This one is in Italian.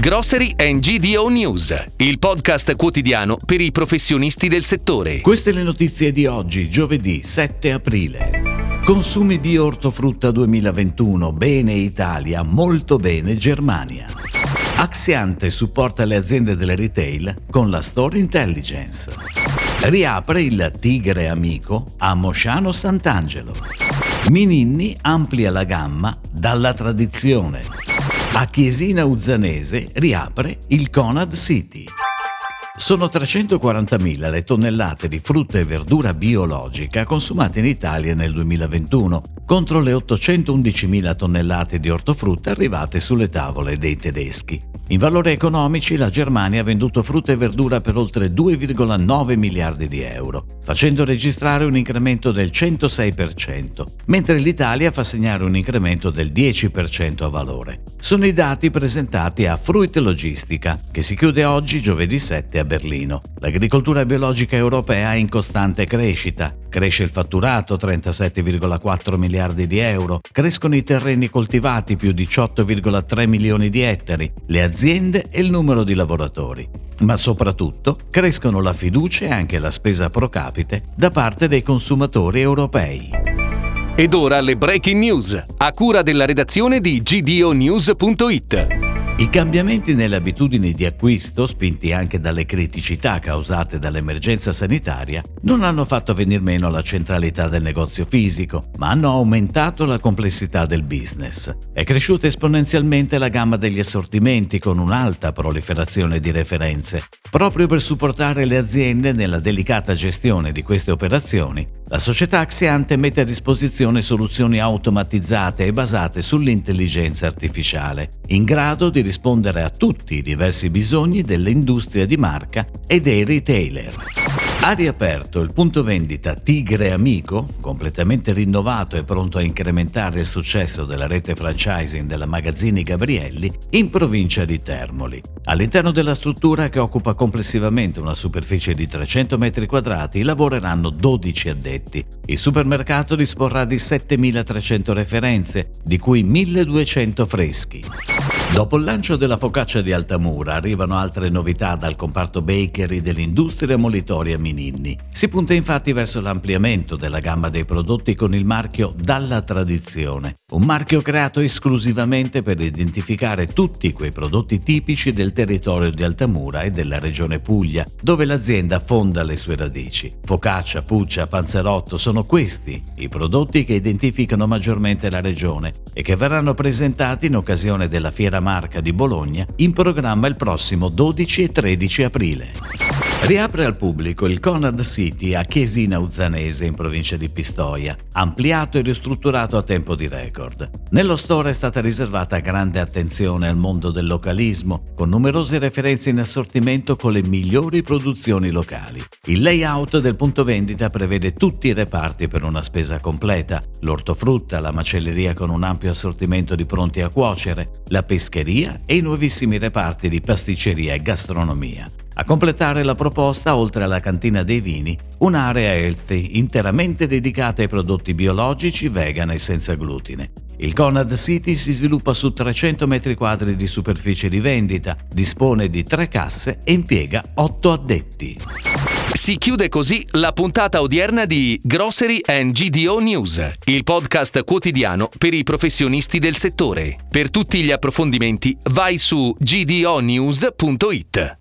Grocery and GDO News, il podcast quotidiano per i professionisti del settore. Queste le notizie di oggi, giovedì 7 aprile. Consumi bio ortofrutta 2021, bene Italia, molto bene Germania. Axiante supporta le aziende del retail con la Store Intelligence. Riapre il Tigre Amico a Mosciano Sant'Angelo. Mininni amplia la gamma dalla tradizione. A Chiesina Uzzanese riapre il Conad City. Sono 340.000 le tonnellate di frutta e verdura biologica consumate in Italia nel 2021, contro le 811.000 tonnellate di ortofrutta arrivate sulle tavole dei tedeschi. In valori economici la Germania ha venduto frutta e verdura per oltre 2,9 miliardi di euro, facendo registrare un incremento del 106%, mentre l'Italia fa segnare un incremento del 10% a valore. Sono i dati presentati a Fruit Logistica, che si chiude oggi giovedì 7 a Berlino. L'agricoltura biologica europea è in costante crescita. Cresce il fatturato 37,4 miliardi di euro, crescono i terreni coltivati più 18,3 milioni di ettari, le aziende e il numero di lavoratori. Ma soprattutto crescono la fiducia e anche la spesa pro capite da parte dei consumatori europei. Ed ora le breaking news, a cura della redazione di gdonews.it. I cambiamenti nelle abitudini di acquisto, spinti anche dalle criticità causate dall'emergenza sanitaria, non hanno fatto venir meno la centralità del negozio fisico, ma hanno aumentato la complessità del business. È cresciuta esponenzialmente la gamma degli assortimenti con un'alta proliferazione di referenze. Proprio per supportare le aziende nella delicata gestione di queste operazioni, la società Axiante mette a disposizione soluzioni automatizzate e basate sull'intelligenza artificiale, in grado di rispondere a tutti i diversi bisogni dell'industria di marca e dei retailer. Ha riaperto il punto vendita Tigre Amico, completamente rinnovato e pronto a incrementare il successo della rete franchising della Magazzini Gabrielli in provincia di Termoli. All'interno della struttura, che occupa complessivamente una superficie di 300 metri quadrati, lavoreranno 12 addetti. Il supermercato disporrà di 7.300 referenze, di cui 1.200 freschi. Dopo il lancio della focaccia di Altamura arrivano altre novità dal comparto bakery dell'industria molitoria Mininni. Si punta infatti verso l'ampliamento della gamma dei prodotti con il marchio Dalla Tradizione, un marchio creato esclusivamente per identificare tutti quei prodotti tipici del territorio di Altamura e della regione Puglia, dove l'azienda fonda le sue radici. Focaccia, puccia, panzerotto sono questi i prodotti che identificano maggiormente la regione e che verranno presentati in occasione della fiera Marca di Bologna in programma il prossimo 12 e 13 aprile. Riapre al pubblico il Conrad City a Chiesina Uzzanese in provincia di Pistoia, ampliato e ristrutturato a tempo di record. Nello store è stata riservata grande attenzione al mondo del localismo, con numerose referenze in assortimento con le migliori produzioni locali. Il layout del punto vendita prevede tutti i reparti per una spesa completa, l'ortofrutta, la macelleria con un ampio assortimento di pronti a cuocere, la pescheria e i nuovissimi reparti di pasticceria e gastronomia. A completare la proposta, oltre alla cantina dei vini, un'area healthy interamente dedicata ai prodotti biologici, vegan e senza glutine. Il Conad City si sviluppa su 300 metri quadri di superficie di vendita, dispone di tre casse e impiega 8 addetti. Si chiude così la puntata odierna di Grocery and GDO News, il podcast quotidiano per i professionisti del settore. Per tutti gli approfondimenti vai su gdonews.it.